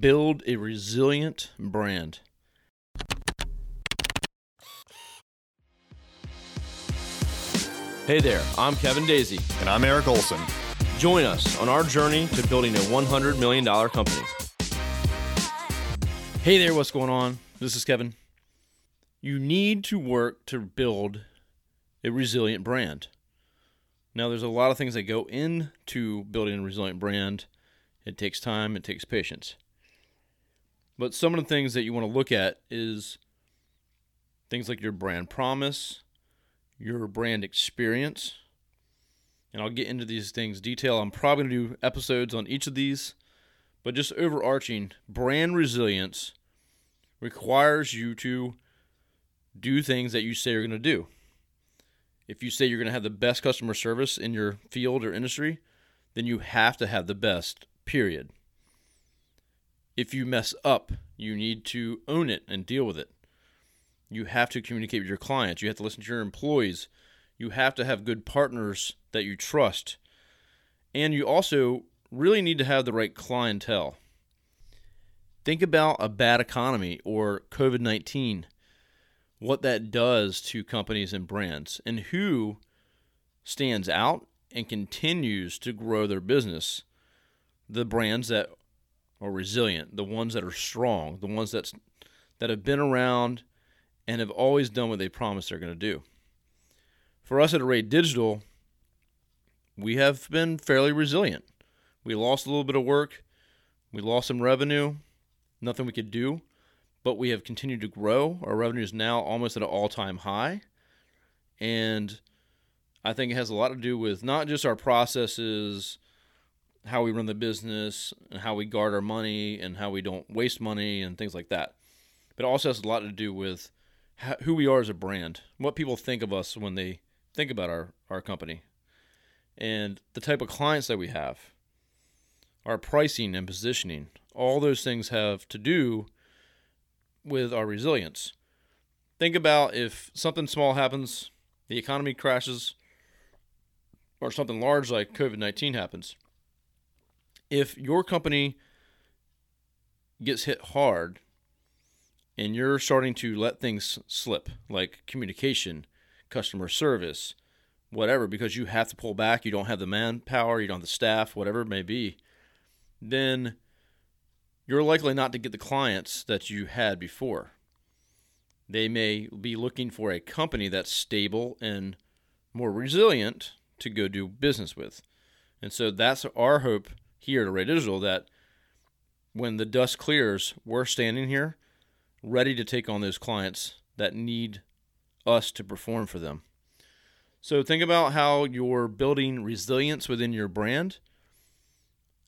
Build a resilient brand. Hey there, I'm Kevin Daisy. And I'm Eric Olson. Join us on our journey to building a $100 million company. Hey there, what's going on? This is Kevin. You need to work to build a resilient brand. Now, there's a lot of things that go into building a resilient brand. It takes time, it takes patience. But some of the things that you want to look at is things like your brand promise, your brand experience. And I'll get into these things detail. I'm probably going to do episodes on each of these, but just overarching brand resilience requires you to do things that you say you're going to do. If you say you're going to have the best customer service in your field or industry, then you have to have the best, period. If you mess up, you need to own it and deal with it. You have to communicate with your clients. You have to listen to your employees. You have to have good partners that you trust. And you also really need to have the right clientele. Think about a bad economy or COVID 19, what that does to companies and brands, and who stands out and continues to grow their business. The brands that resilient, the ones that are strong, the ones that's, that have been around and have always done what they promised they're going to do. For us at Array Digital, we have been fairly resilient. We lost a little bit of work, we lost some revenue, nothing we could do, but we have continued to grow. Our revenue is now almost at an all time high. And I think it has a lot to do with not just our processes, how we run the business, and how we guard our money, and how we don't waste money, and things like that. But it also has a lot to do with how, who we are as a brand, what people think of us when they think about our, our company, and the type of clients that we have, our pricing and positioning. All those things have to do with our resilience. Think about if something small happens, the economy crashes, or something large like COVID 19 happens. If your company gets hit hard and you're starting to let things slip, like communication, customer service, whatever, because you have to pull back, you don't have the manpower, you don't have the staff, whatever it may be, then you're likely not to get the clients that you had before. They may be looking for a company that's stable and more resilient to go do business with. And so that's our hope here at Array Digital that when the dust clears, we're standing here ready to take on those clients that need us to perform for them. So think about how you're building resilience within your brand.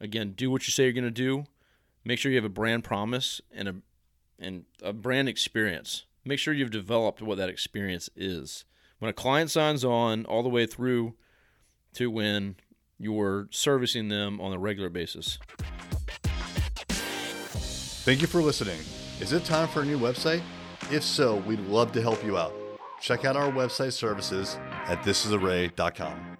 Again, do what you say you're going to do. Make sure you have a brand promise and a and a brand experience. Make sure you've developed what that experience is. When a client signs on all the way through to when you're servicing them on a regular basis. Thank you for listening. Is it time for a new website? If so, we'd love to help you out. Check out our website services at thisisarray.com.